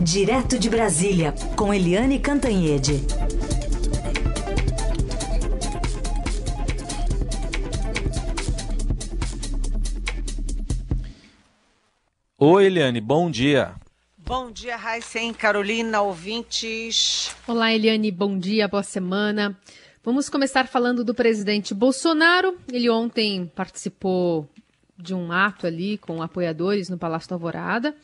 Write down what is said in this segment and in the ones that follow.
Direto de Brasília, com Eliane Cantanhede. Oi, Eliane, bom dia. Bom dia, Raíssen, Carolina, ouvintes. Olá, Eliane, bom dia, boa semana. Vamos começar falando do presidente Bolsonaro. Ele ontem participou de um ato ali com apoiadores no Palácio da Alvorada.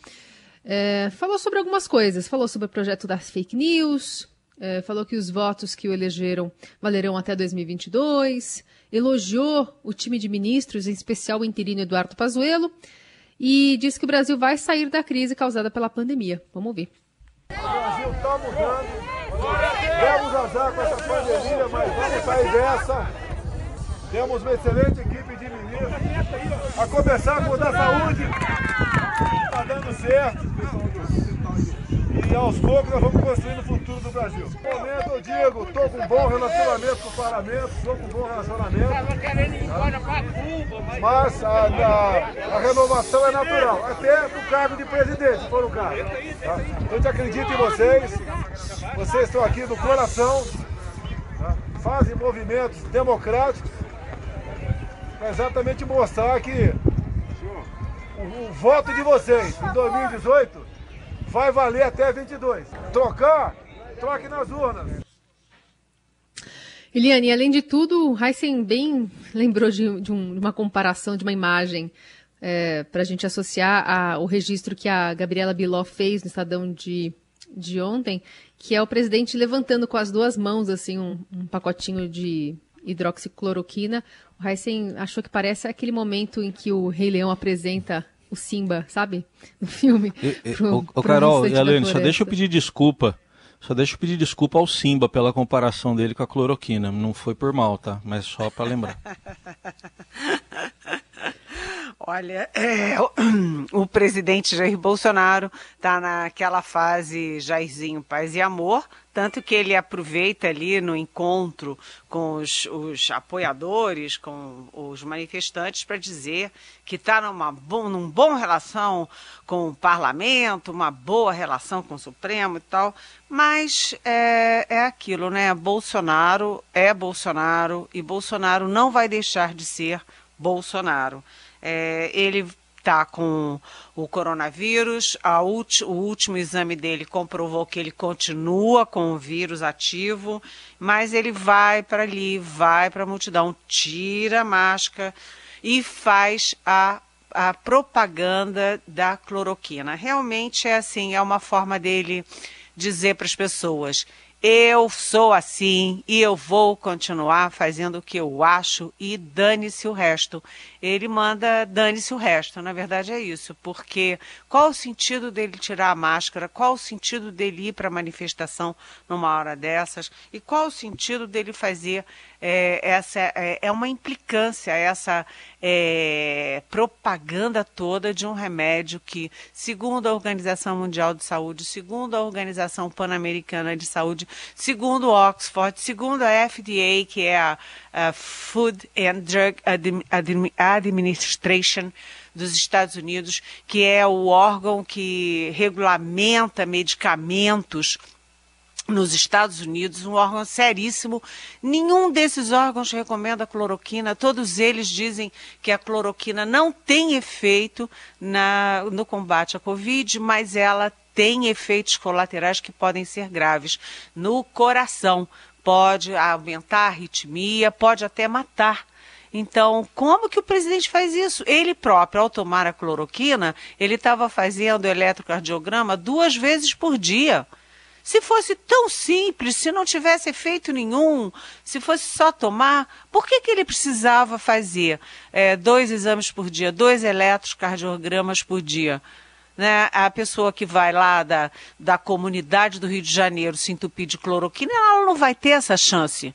É, falou sobre algumas coisas. Falou sobre o projeto das fake news, é, falou que os votos que o elegeram valerão até 2022, elogiou o time de ministros, em especial o interino Eduardo Pazuello, e disse que o Brasil vai sair da crise causada pela pandemia. Vamos ouvir. O Brasil está mudando. Demos azar com essa pandemia, mas vamos sair dessa. Temos uma excelente equipe de ministros. A começar com a da saúde. Está dando certo. E aos poucos nós vamos construindo o futuro do Brasil. No momento eu digo, estou com um bom relacionamento com o parlamento, estou com um bom relacionamento. Mas a, a, a, renovação é natural, até do cargo de presidente, se for o caso. Tá? A gente acredita em vocês, vocês estão aqui do coração, tá? fazem movimentos democráticos para exatamente mostrar que o, o voto de vocês em 2018 vai valer até 22. Trocar, troque nas urnas. Eliane, além de tudo, o Heisen bem lembrou de, de, um, de, uma comparação, de uma imagem é, para a gente associar a, o registro que a Gabriela Biló fez no Estadão de, de ontem, que é o presidente levantando com as duas mãos assim um, um pacotinho de hidroxicloroquina. O Heisen achou que parece aquele momento em que o Rei Leão apresenta o Simba, sabe? No filme. O Carol, e Helene, só deixa eu pedir desculpa. Só deixa eu pedir desculpa ao Simba pela comparação dele com a cloroquina. Não foi por mal, tá? Mas só para lembrar. Olha, é, o, o, presidente Jair Bolsonaro está naquela fase Jairzinho Paz e Amor, tanto que ele aproveita ali no encontro com os, os apoiadores, com os manifestantes, para dizer que está numa bom, num bom relação com o parlamento, uma boa relação com o Supremo e tal, mas é, é aquilo, né? Bolsonaro é Bolsonaro e Bolsonaro não vai deixar de ser Bolsonaro. É, ele está com o coronavírus, o último exame dele comprovou que ele continua com o vírus ativo, mas ele vai para ali, vai para a multidão, tira a máscara e faz a, a propaganda da cloroquina. Realmente é assim, é uma forma dele dizer para as pessoas: eu sou assim e eu vou continuar fazendo o que eu acho e dane-se o resto. Ele manda dane-se o resto, na verdade é isso, porque qual o sentido dele tirar a máscara? Qual o sentido dele ir para a manifestação numa hora dessas? E qual o sentido dele fazer é, essa é, é, uma implicância, essa é, propaganda toda de um remédio que, segundo a Organização Mundial de Saúde, segundo a Organização Pan-Americana de Saúde, segundo Oxford, segundo a FDA, que é a, a Food and Drug Administration, dos Estados Unidos, que é o órgão que regulamenta medicamentos nos Estados Unidos, um órgão seríssimo. Nenhum desses órgãos recomenda cloroquina. Todos eles dizem que a cloroquina não tem efeito na, no combate à Covid, mas ela tem efeitos colaterais que podem ser graves no coração. Pode aumentar a arritmia, pode até matar. Então, como que o presidente faz isso? Ele próprio, ao tomar a cloroquina, ele estava fazendo eletrocardiograma duas vezes por dia. Se fosse tão simples, se não tivesse efeito nenhum, se fosse só tomar, por que, que ele precisava fazer é, dois exames por dia, dois eletrocardiogramas por dia? Né? A pessoa que vai lá da, da comunidade do Rio de Janeiro se entupir de cloroquina, ela não vai ter essa chance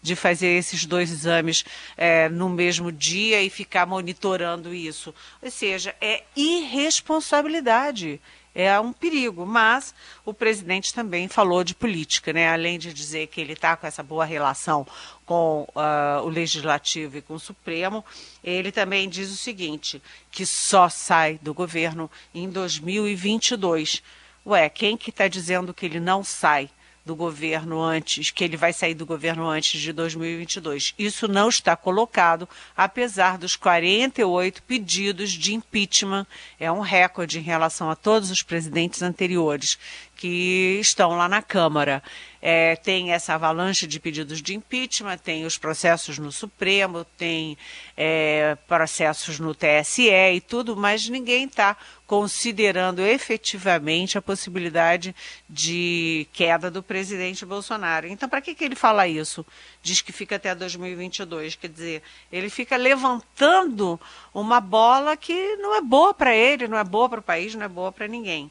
de fazer esses dois exames é, no mesmo dia e ficar monitorando isso. Ou seja, é irresponsabilidade é um perigo. Mas o presidente também falou de política, né? Além de dizer que ele está com essa boa relação com uh, o legislativo e com o Supremo, ele também diz o seguinte: que só sai do governo em 2022 Ué, quem que está dizendo que ele não sai? Do governo antes, que ele vai sair do governo antes de 2022. Isso não está colocado, apesar dos 48 pedidos de impeachment. É um recorde em relação a todos os presidentes anteriores que estão lá na Câmara. É, tem essa avalanche de pedidos de impeachment, tem os processos no Supremo, tem é, processos no TSE e tudo, mas ninguém está considerando efetivamente a possibilidade de queda do presidente Bolsonaro. Então, para que, que ele fala isso? Diz que fica até 2022. Quer dizer, ele fica levantando uma bola que não é boa para ele, não é boa para o país, não é boa para ninguém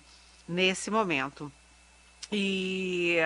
nesse momento. E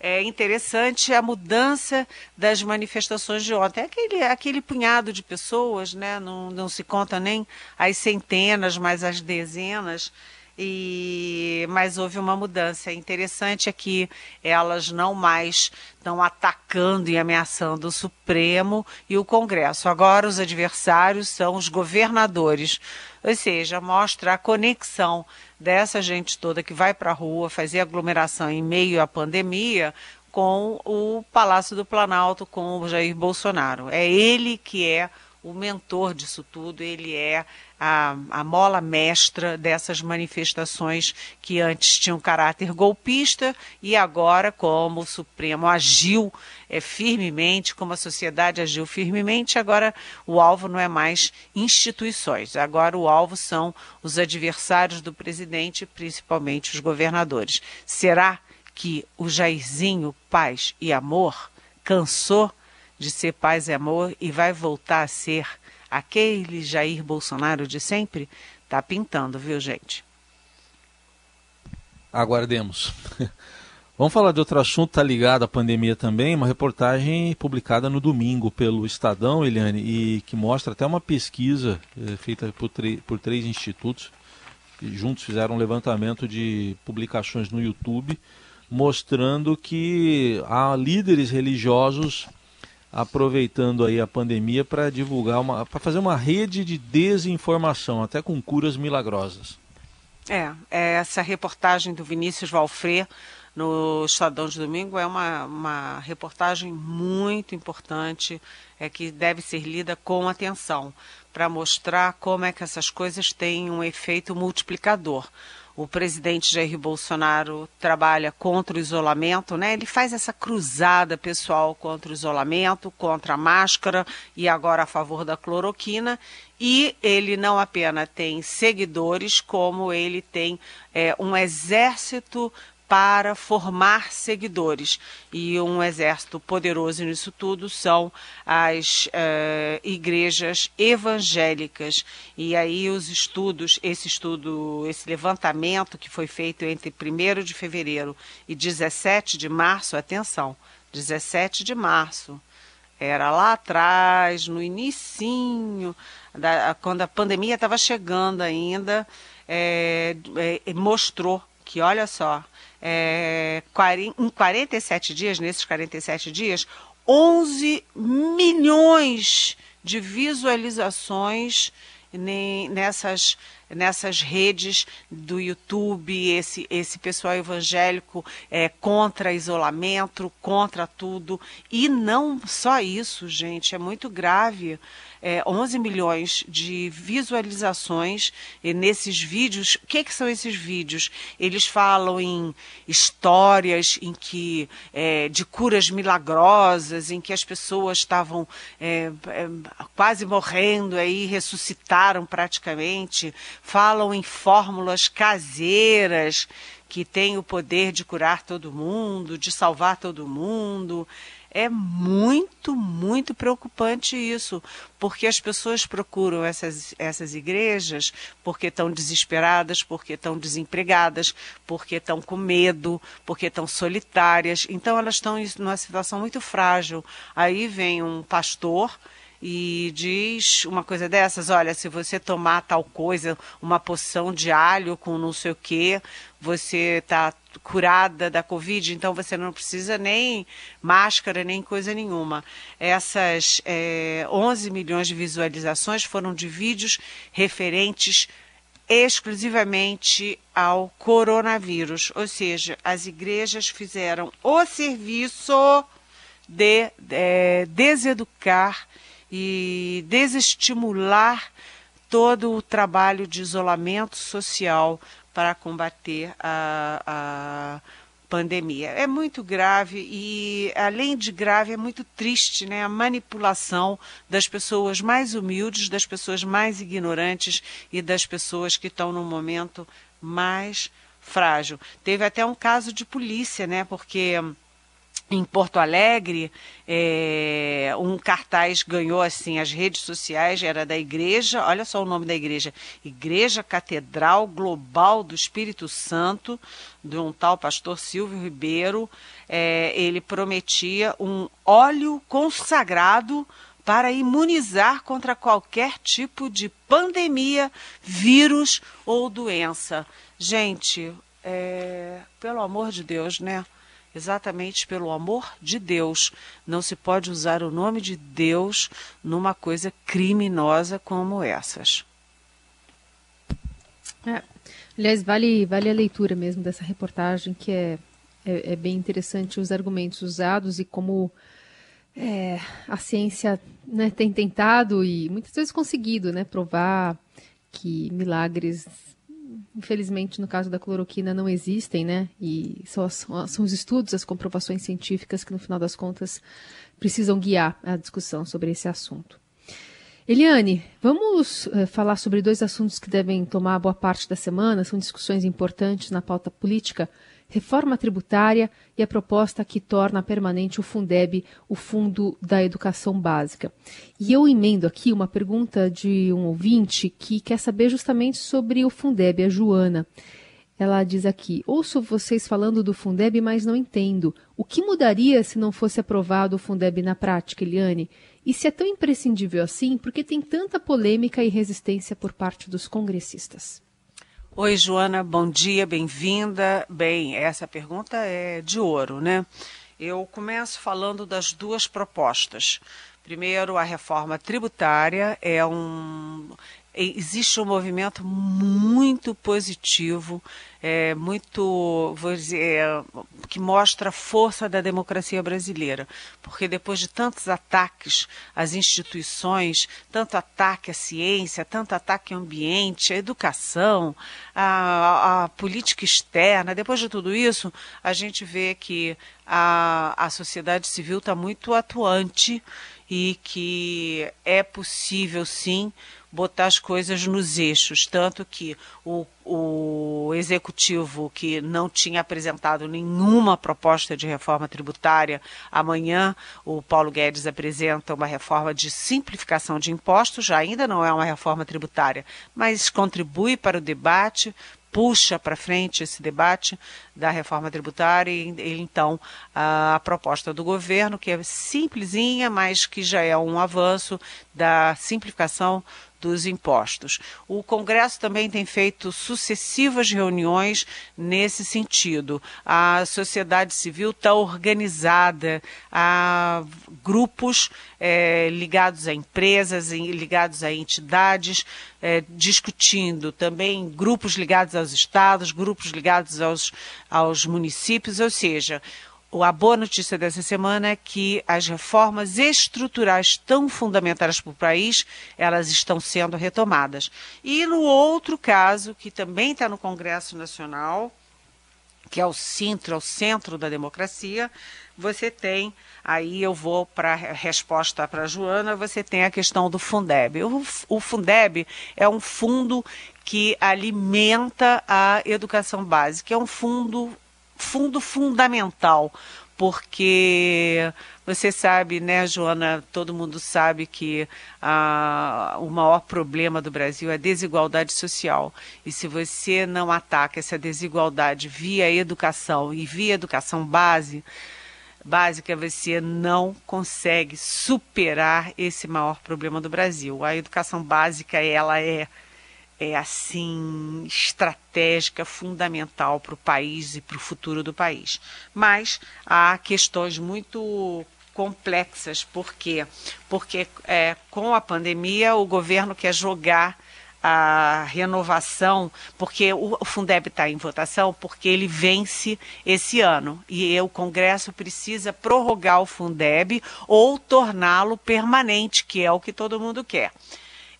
é interessante a mudança das manifestações de ontem. Aquele, aquele punhado de pessoas, né? não, não se conta nem as centenas, mas as dezenas. E, mas houve uma mudança. Interessante é que elas não mais estão atacando e ameaçando o Supremo e o Congresso. Agora os adversários são os governadores. Ou seja, mostra a conexão dessa gente toda que vai para a rua fazer aglomeração em meio à pandemia com o Palácio do Planalto, com o Jair Bolsonaro. É ele que é o mentor disso tudo, ele é a, a, mola mestra dessas manifestações que antes tinham caráter golpista e agora, como o Supremo agiu é, firmemente, como a sociedade agiu firmemente, agora o alvo não é mais instituições, agora o alvo são os adversários do presidente, principalmente os governadores. Será que o Jairzinho Paz e Amor cansou? De ser paz e amor e vai voltar a ser aquele Jair Bolsonaro de sempre? Tá pintando, viu, gente? Aguardemos. Vamos falar de outro assunto, tá ligado à pandemia também, uma reportagem publicada no domingo pelo Estadão, Eliane, e que mostra até uma pesquisa eh, feita por, por três institutos, que juntos fizeram um levantamento de publicações no YouTube, mostrando que há líderes religiosos aproveitando aí a pandemia para divulgar uma, para fazer uma rede de desinformação, até com curas milagrosas. É, é essa reportagem do Vinícius Valfré no Estadão de Domingo é uma, uma reportagem muito importante, é que deve ser lida com atenção, para mostrar como é que essas coisas têm um efeito multiplicador o presidente Jair Bolsonaro trabalha contra o isolamento, né? Ele faz essa cruzada pessoal contra o isolamento, contra a máscara e agora a favor da cloroquina. E ele não apenas tem seguidores, como ele tem é, um exército para formar seguidores. E um exército poderoso nisso tudo são as uh, igrejas evangélicas. E aí os estudos, esse estudo, esse levantamento que foi feito entre 1 de fevereiro e 17 de março, atenção, 17 de março, era lá atrás, no inicinho, da, quando a pandemia estava chegando ainda, é, é, mostrou que, olha só, é, em 47 dias, nesses 47 dias, 11 milhões de visualizações nessas, nessas redes do YouTube, esse, esse pessoal evangélico é, contra isolamento, contra tudo. E não só isso, gente, é muito grave é, 11 milhões de visualizações nesses vídeos. O que, que, são esses vídeos? Eles falam em histórias em que é, de curas milagrosas, em que as pessoas estavam é, é, quase morrendo aí ressuscitaram praticamente. Falam em fórmulas caseiras que têm o poder de curar todo mundo, de salvar todo mundo. É muito, muito preocupante isso, porque as pessoas procuram essas, essas igrejas porque estão desesperadas, porque estão desempregadas, porque estão com medo, porque estão solitárias. Então elas estão numa situação muito frágil. Aí vem um pastor e diz uma coisa dessas, olha, se você tomar tal coisa, uma poção de alho com não sei o que, você está curada da Covid, então você não precisa nem máscara, nem coisa nenhuma. Essas é, 11 milhões de visualizações foram de vídeos referentes exclusivamente ao coronavírus, ou seja, as igrejas fizeram o serviço de é, deseducar e desestimular todo o trabalho de isolamento social para combater a, a pandemia. É muito grave e, além de grave, é muito triste né? a manipulação das pessoas mais humildes, das pessoas mais ignorantes e das pessoas que estão no momento mais frágil. Teve até um caso de polícia, né? porque em Porto Alegre, é, um cartaz ganhou assim as redes sociais, era da igreja, olha só o nome da igreja, Igreja Catedral Global do Espírito Santo, de um tal pastor Silvio Ribeiro. É, ele prometia um óleo consagrado para imunizar contra qualquer tipo de pandemia, vírus ou doença. Gente, é, pelo amor de Deus, né? Exatamente pelo amor de Deus. Não se pode usar o nome de Deus numa coisa criminosa como essas. É. Aliás, vale, vale a leitura mesmo dessa reportagem, que é, é, é bem interessante os argumentos usados e como é, a ciência né, tem tentado e muitas vezes conseguido né, provar que milagres infelizmente, no caso da cloroquina, não existem, né? E são, são os estudos, as comprovações científicas que, no final das contas, precisam guiar a discussão sobre esse assunto. Eliane, vamos uh, falar sobre dois assuntos que devem tomar boa parte da semana, são discussões importantes na pauta política reforma tributária e a proposta que torna permanente o Fundeb, o Fundo da Educação Básica. E eu emendo aqui uma pergunta de um ouvinte que quer saber justamente sobre o Fundeb, a Joana. Ela diz aqui: ouço vocês falando do Fundeb, mas não entendo. O que mudaria se não fosse aprovado o Fundeb na prática, Eliane? E se é tão imprescindível assim, por que tem tanta polêmica e resistência por parte dos congressistas? Oi, Joana, bom dia, bem-vinda. Bem, essa pergunta é de ouro, né? Eu começo falando das duas propostas. Primeiro, a reforma tributária é um existe um movimento muito positivo, é, muito, vou dizer, é, que mostra a força da democracia brasileira. Porque depois de tantos ataques às instituições, tanto ataque à ciência, tanto ataque ao ambiente, à educação, à, à política externa, depois de tudo isso, a gente vê que a, a sociedade civil está muito atuante e que é possível sim botar as coisas nos eixos, tanto que o, o executivo que não tinha apresentado nenhuma proposta de reforma tributária, amanhã o Paulo Guedes apresenta uma reforma de simplificação de impostos, já ainda não é uma reforma tributária, mas contribui para o debate, puxa para frente esse debate da reforma tributária e, então a, a, proposta do governo, que é simplesinha, mas que já é um avanço da simplificação dos impostos. O Congresso também tem feito sucessivas reuniões nesse sentido. A sociedade civil está organizada, há grupos é, ligados a empresas, ligados a entidades, é, discutindo também grupos ligados aos estados, grupos ligados aos, aos municípios, ou seja, a boa notícia dessa semana é que as reformas estruturais tão fundamentais para o país, elas estão sendo retomadas. E no outro caso, que também está no Congresso Nacional, que é o centro, é o centro da democracia, você tem, aí eu vou para a resposta para a Joana, você tem a questão do Fundeb. O, o Fundeb é um fundo que alimenta a educação básica, é um fundo fundo fundamental, porque você sabe, né, Joana, todo mundo sabe que ah, o maior problema do Brasil é a desigualdade social. E se você não ataca essa desigualdade via educação e via educação base, básica, você não consegue superar esse maior problema do Brasil. A educação básica, ela é é assim estratégica, fundamental para o país e para o futuro do país. Mas há questões muito complexas, por quê? Porque é, com a pandemia o governo quer jogar a renovação, porque o Fundeb está em votação, porque ele vence esse ano e o Congresso precisa prorrogar o Fundeb ou torná-lo permanente, que é o que todo mundo quer.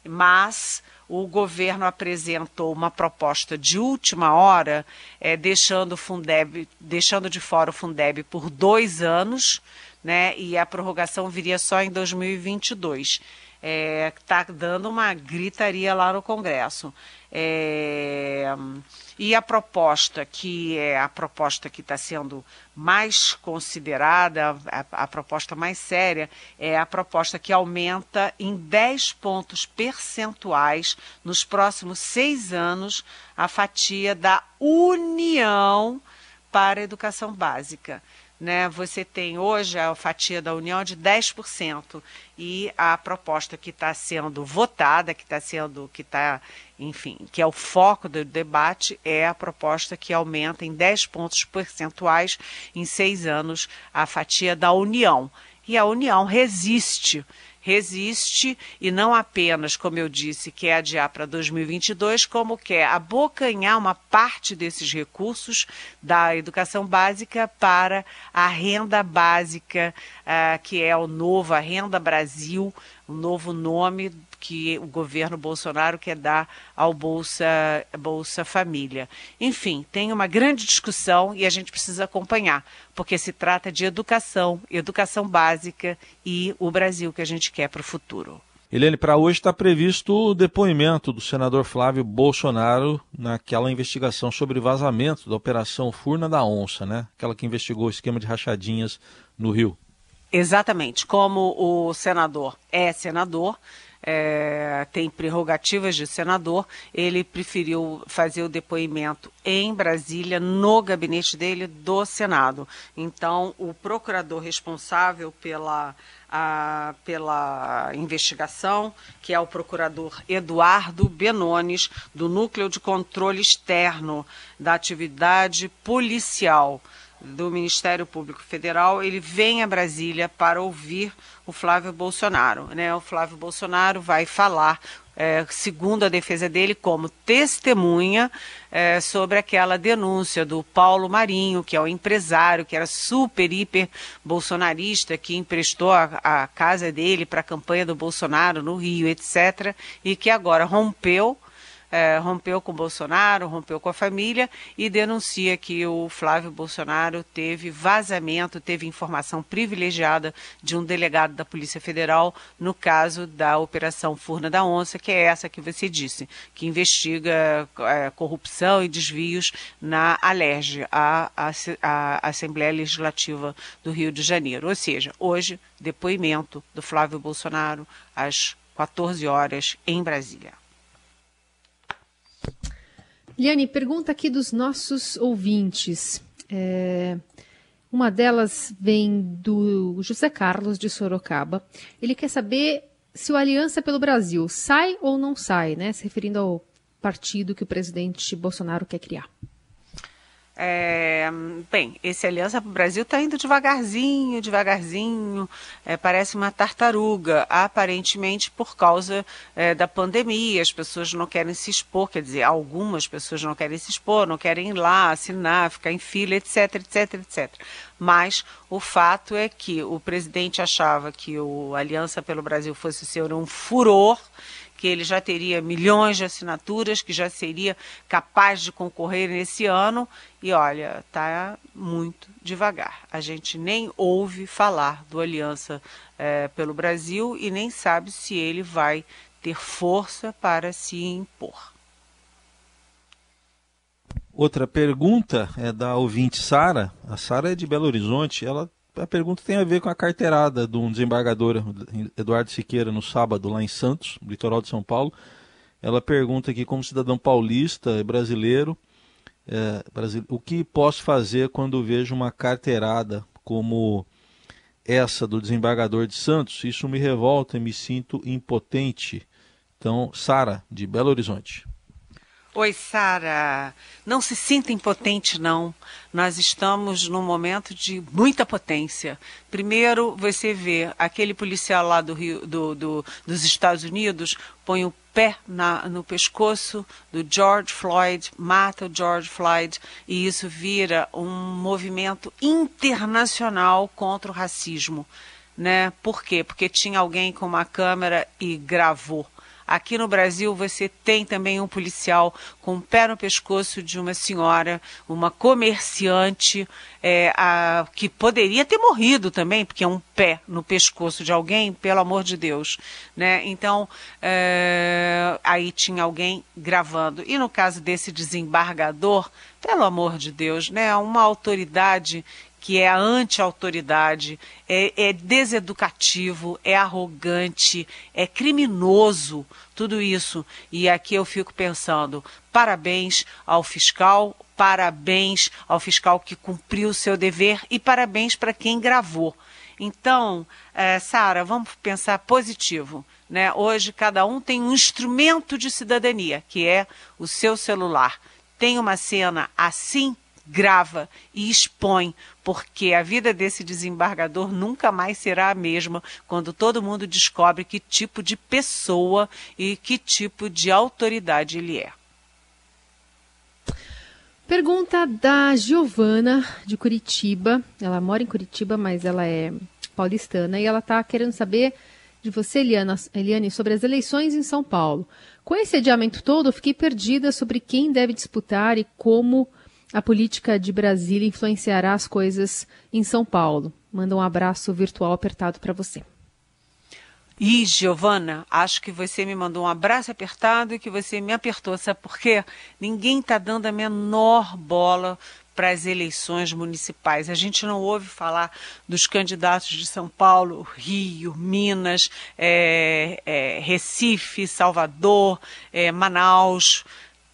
Mas o governo apresentou uma proposta de última hora, é, deixando, o Fundeb, deixando de fora o Fundeb por dois anos, né, e a prorrogação viria só em 2022 está é, tá dando uma gritaria lá no Congresso. É, e a proposta que é a proposta que está sendo mais considerada, a, a, proposta mais séria, é a proposta que aumenta em 10 pontos percentuais nos próximos seis anos a fatia da União para a educação básica né, você tem hoje a fatia da União de 10% e a proposta que está sendo votada, que está sendo, que está, enfim, que é o foco do debate, é a proposta que aumenta em 10 pontos percentuais em seis anos a fatia da União. E a União resiste resiste e não apenas, como eu disse, quer adiar para 2022, como quer abocanhar uma parte desses recursos da educação básica para a renda básica, uh, que é o novo, a Renda Brasil, o novo nome que o governo Bolsonaro quer dar ao Bolsa, Bolsa Família. Enfim, tem uma grande discussão e a gente precisa acompanhar, porque se trata de educação, educação básica e o Brasil que a gente quer para o futuro. Helene, para hoje está previsto o depoimento do senador Flávio Bolsonaro naquela investigação sobre vazamento da Operação Furna da Onça, né? Aquela que investigou o esquema de rachadinhas no Rio. Exatamente. Como o senador é senador, é, tem prerrogativas de senador, ele preferiu fazer o depoimento em Brasília, no gabinete dele do Senado. Então, o procurador responsável pela, a, pela investigação, que é o procurador Eduardo Benones, do Núcleo de Controle Externo da Atividade Policial do Ministério Público Federal, ele vem a Brasília para ouvir o Flávio Bolsonaro. Né? O Flávio Bolsonaro vai falar, é, segundo a defesa dele, como testemunha é, sobre aquela denúncia do Paulo Marinho, que é o empresário que era super, hiper bolsonarista, que emprestou a, a casa dele para a campanha do Bolsonaro no Rio, etc., e que agora rompeu é, rompeu com Bolsonaro, rompeu com a família e denuncia que o Flávio Bolsonaro teve vazamento, teve informação privilegiada de um delegado da Polícia Federal no caso da Operação Furna da Onça, que é essa que você disse, que investiga é, corrupção e desvios na Alerj, a, a, a Assembleia Legislativa do Rio de Janeiro. Ou seja, hoje, depoimento do Flávio Bolsonaro às 14 horas em Brasília. Liane, pergunta aqui dos nossos ouvintes. É, uma delas vem do José Carlos de Sorocaba. Ele quer saber se o Aliança pelo Brasil sai ou não sai, né? Se referindo ao partido que o presidente Bolsonaro quer criar. É, bem, esse Aliança para o Brasil está indo devagarzinho, devagarzinho, é, parece uma tartaruga, aparentemente por causa é, da pandemia. As pessoas não querem se expor, quer dizer, algumas pessoas não querem se expor, não querem ir lá assinar, ficar em fila, etc, etc, etc. Mas o fato é que o presidente achava que o Aliança pelo Brasil fosse ser um furor que ele já teria milhões de assinaturas, que já seria capaz de concorrer nesse ano. E olha, está muito devagar. A gente nem ouve falar do Aliança é, pelo Brasil e nem sabe se ele vai ter força para se impor. Outra pergunta é da ouvinte Sara. A Sara é de Belo Horizonte. Ela a pergunta tem a ver com a carteirada de um desembargador, Eduardo Siqueira, no sábado, lá em Santos, litoral de São Paulo. Ela pergunta aqui, como cidadão paulista brasileiro, é, o que posso fazer quando vejo uma carteirada como essa do desembargador de Santos? Isso me revolta e me sinto impotente. Então, Sara, de Belo Horizonte. Oi, Sara. Não se sinta impotente, não. Nós estamos num momento de muita potência. Primeiro, você vê aquele policial lá do Rio, do, do, dos Estados Unidos põe o pé na, no pescoço do George Floyd, mata o George Floyd, e isso vira um movimento internacional contra o racismo. Né? Por quê? Porque tinha alguém com uma câmera e gravou. Aqui no Brasil você tem também um policial com o um pé no pescoço de uma senhora, uma comerciante, é, a, que poderia ter morrido também, porque é um pé no pescoço de alguém, pelo amor de Deus. Né? Então, é, aí tinha alguém gravando. E no caso desse desembargador, pelo amor de Deus, né? uma autoridade que é anti-autoridade, é, é deseducativo, é arrogante, é criminoso, tudo isso. E aqui eu fico pensando: parabéns ao fiscal, parabéns ao fiscal que cumpriu o seu dever e parabéns para quem gravou. Então, é, Sara, vamos pensar positivo. Né? Hoje, cada um tem um instrumento de cidadania, que é o seu celular. Tem uma cena assim, grava e expõe, porque a vida desse desembargador nunca mais será a mesma quando todo mundo descobre que tipo de pessoa e que tipo de autoridade ele é. Pergunta da Giovana, de Curitiba. Ela mora em Curitiba, mas ela é paulistana e ela está querendo saber de você, Eliana, Eliane, sobre as eleições em São Paulo. Com esse adiamento todo, eu fiquei perdida sobre quem deve disputar e como a política de Brasília influenciará as coisas em São Paulo. Manda um abraço virtual apertado para você. E, Giovana, acho que você me mandou um abraço apertado e que você me apertou. Sabe por quê? Ninguém está dando a menor bola para as eleições municipais. A gente não ouve falar dos candidatos de São Paulo, Rio, Minas, é, é, Recife, Salvador, é, Manaus.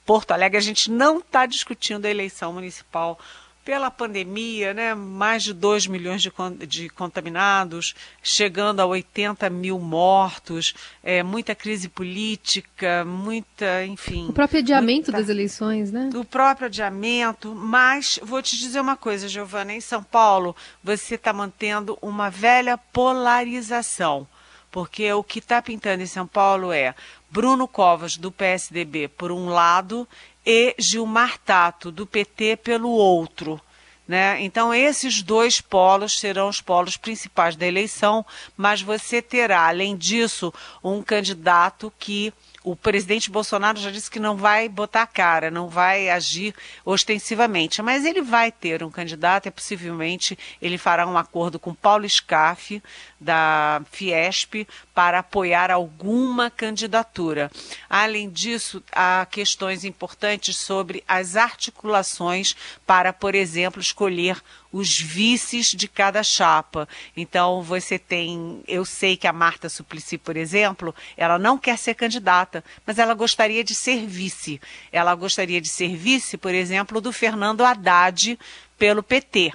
Porto Alegre, a gente não está discutindo a eleição municipal pela pandemia, né, mais de 2 milhões de, de, contaminados, chegando a 80 mil mortos, é, muita crise política, muita, enfim. O próprio adiamento muita, das eleições, né? O próprio adiamento, mas vou te dizer uma coisa, Giovana, em São Paulo você está mantendo uma velha polarização, porque o que está pintando em São Paulo é Bruno Covas, do PSDB, por um lado, e Gilmar Tato, do PT, pelo outro. Né? Então, esses dois polos serão os polos principais da eleição, mas você terá, além disso, um candidato que o presidente Bolsonaro já disse que não vai botar a cara, não vai agir ostensivamente, mas ele vai ter um candidato e possivelmente ele fará um acordo com Paulo Scaff, da Fiesp, para apoiar alguma candidatura. Além disso, há questões importantes sobre as articulações para, por exemplo, escolher os vices de cada chapa. Então, você tem. Eu sei que a Marta Suplicy, por exemplo, ela não quer ser candidata, mas ela gostaria de ser vice. Ela gostaria de ser vice, por exemplo, do Fernando Haddad pelo PT.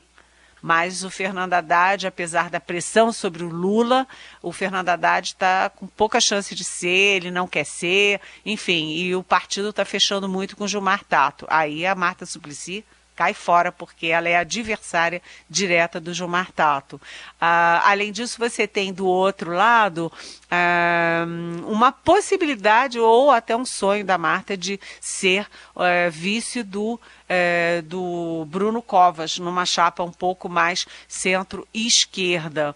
Mas o Fernando Haddad, apesar da pressão sobre o Lula, o Fernando Haddad está com pouca chance de ser, ele não quer ser, enfim, e o partido está fechando muito com Gilmar Tato. Aí a Marta Suplicy cai fora, porque ela é adversária direta do Gilmar Tato. Ah, além disso, você tem do outro lado ah, uma possibilidade ou até um sonho da Marta de ser eh, vice do, eh, do Bruno Covas, numa chapa um pouco mais centro-esquerda.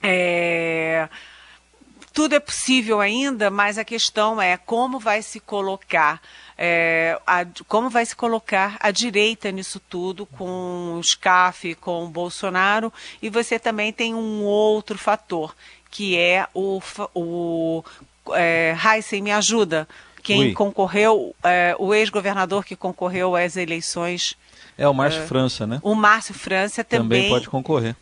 É tudo é possível ainda, mas a questão é como vai se colocar é, a, como vai se colocar a direita nisso tudo, com o SCAF, com o Bolsonaro, e você também tem um outro fator, que é o, o é, Heisen, me ajuda, quem Ui. concorreu, é, o ex-governador que concorreu às eleições. É o Márcio é, França, né? O Márcio França também, também pode concorrer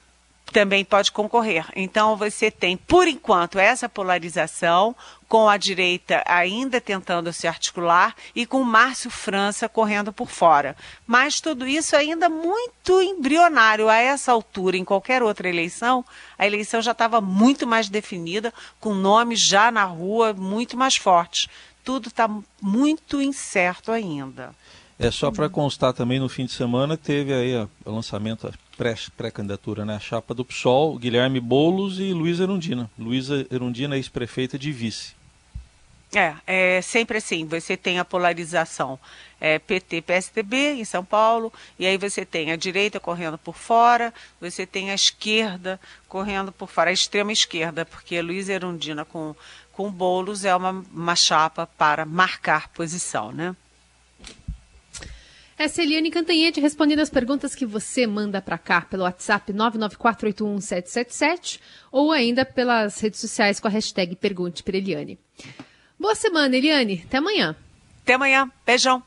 também pode concorrer. Então você tem, por enquanto, essa polarização, com a direita ainda tentando se articular e com Márcio França correndo por fora. Mas tudo isso ainda muito embrionário a essa altura, em qualquer outra eleição, a eleição já estava muito mais definida, com nomes já na rua muito mais fortes. Tudo está muito incerto ainda. É só para constar também no fim de semana teve aí o lançamento pré-candidatura, né? A chapa do PSOL, Guilherme Boulos e Luísa Erundina. Luísa Erundina, ex-prefeita de vice. É, é sempre assim, você tem a polarização é, PT, PSDB em São Paulo, e aí você tem a direita correndo por fora, você tem a esquerda correndo por fora, a extrema esquerda, porque Luiz Erundina com, com Boulos é uma, uma chapa para marcar posição, né? Essa é Eliane Cantanhete respondendo as perguntas que você manda para cá pelo WhatsApp 994811777 ou ainda pelas redes sociais com a hashtag Pergunte para Eliane. Boa semana, Eliane. Até amanhã. Até amanhã. Beijão.